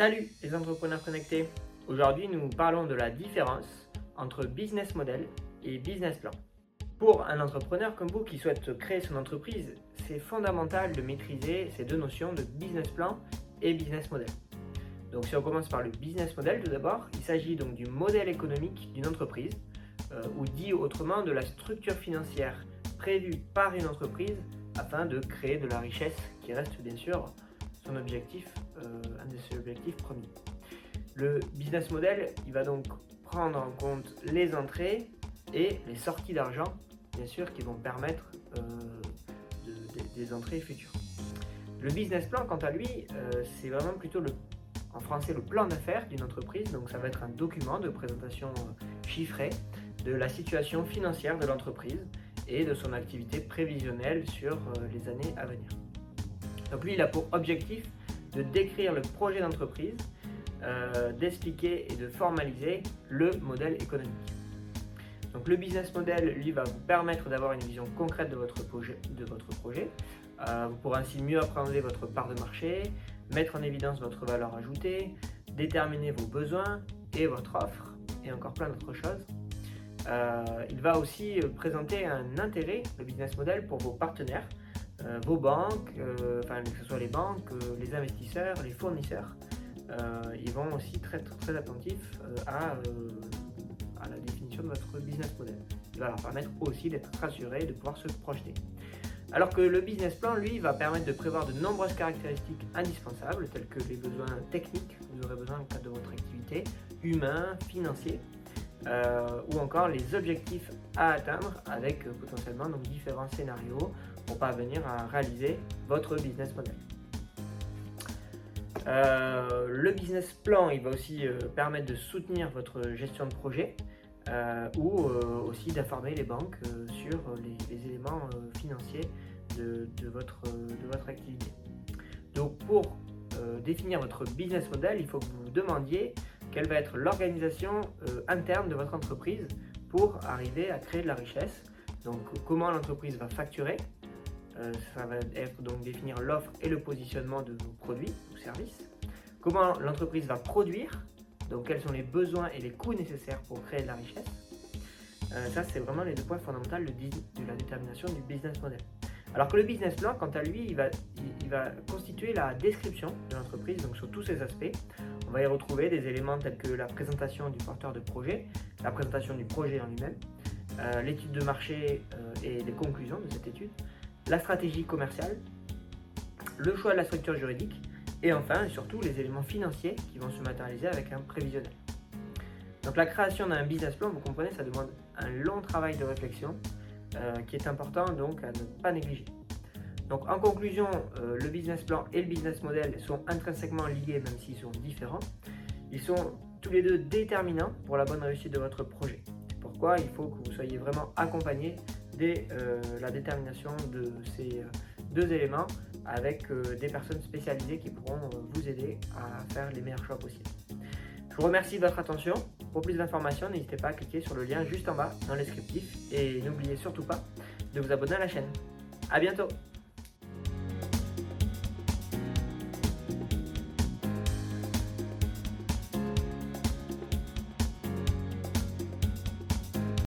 Salut les entrepreneurs connectés Aujourd'hui nous parlons de la différence entre business model et business plan. Pour un entrepreneur comme vous qui souhaite créer son entreprise, c'est fondamental de maîtriser ces deux notions de business plan et business model. Donc si on commence par le business model tout d'abord, il s'agit donc du modèle économique d'une entreprise, euh, ou dit autrement de la structure financière prévue par une entreprise afin de créer de la richesse qui reste bien sûr objectif, euh, un de ses objectifs premiers. Le business model, il va donc prendre en compte les entrées et les sorties d'argent, bien sûr, qui vont permettre euh, des entrées futures. Le business plan, quant à lui, euh, c'est vraiment plutôt le, en français le plan d'affaires d'une entreprise. Donc ça va être un document de présentation chiffrée de la situation financière de l'entreprise et de son activité prévisionnelle sur les années à venir. Donc lui, il a pour objectif de décrire le projet d'entreprise, euh, d'expliquer et de formaliser le modèle économique. Donc le business model, lui, va vous permettre d'avoir une vision concrète de votre projet. De votre projet. Euh, vous pourrez ainsi mieux appréhender votre part de marché, mettre en évidence votre valeur ajoutée, déterminer vos besoins et votre offre, et encore plein d'autres choses. Euh, il va aussi présenter un intérêt, le business model, pour vos partenaires, vos banques, euh, que ce soit les banques, euh, les investisseurs, les fournisseurs, ils vont aussi très, très attentifs à, la définition de votre business model. Il va leur permettre aussi d'être rassurés, de pouvoir se projeter. Alors que le business plan, lui, va permettre de prévoir de nombreuses caractéristiques indispensables, telles que les besoins techniques que vous aurez besoin de votre activité, humains, financiers, ou encore les objectifs à atteindre avec potentiellement donc, différents scénarios pour parvenir à réaliser votre business model. Euh, le business plan, il va aussi euh, permettre de soutenir votre gestion de projet euh, ou aussi d'informer les banques sur les, éléments financiers de, votre, de votre activité. Donc pour définir votre business model, il faut que vous vous demandiez quelle va être l'organisation interne de votre entreprise pour arriver à créer de la richesse. Donc comment l'entreprise va facturer, ça va être donc définir l'offre et le positionnement de vos produits ou services. Comment l'entreprise va produire, donc quels sont les besoins et les coûts nécessaires pour créer de la richesse. Euh, ça, c'est vraiment les deux points fondamentaux de, la détermination du business model. Alors que le business plan, quant à lui, il va, il, va constituer la description de l'entreprise, donc sur tous ses aspects. On va y retrouver des éléments tels que la présentation du porteur de projet, la présentation du projet en lui-même, euh, l'étude de marché et les conclusions de cette étude, la stratégie commerciale, le choix de la structure juridique et enfin et surtout les éléments financiers qui vont se matérialiser avec un prévisionnel. Donc la création d'un business plan, vous comprenez, ça demande un long travail de réflexion euh, qui est important donc à ne pas négliger. Donc en conclusion, euh, le business plan et le business model sont intrinsèquement liés même s'ils sont différents. Ils sont tous les deux déterminants pour la bonne réussite de votre projet. C'est pourquoi il faut que vous soyez vraiment accompagné euh, la détermination de ces euh, deux éléments avec euh, des personnes spécialisées qui pourront vous aider à faire les meilleurs choix possibles. Je vous remercie de votre attention. Pour plus d'informations, n'hésitez pas à cliquer sur le lien juste en bas dans le descriptif et n'oubliez surtout pas de vous abonner à la chaîne. A bientôt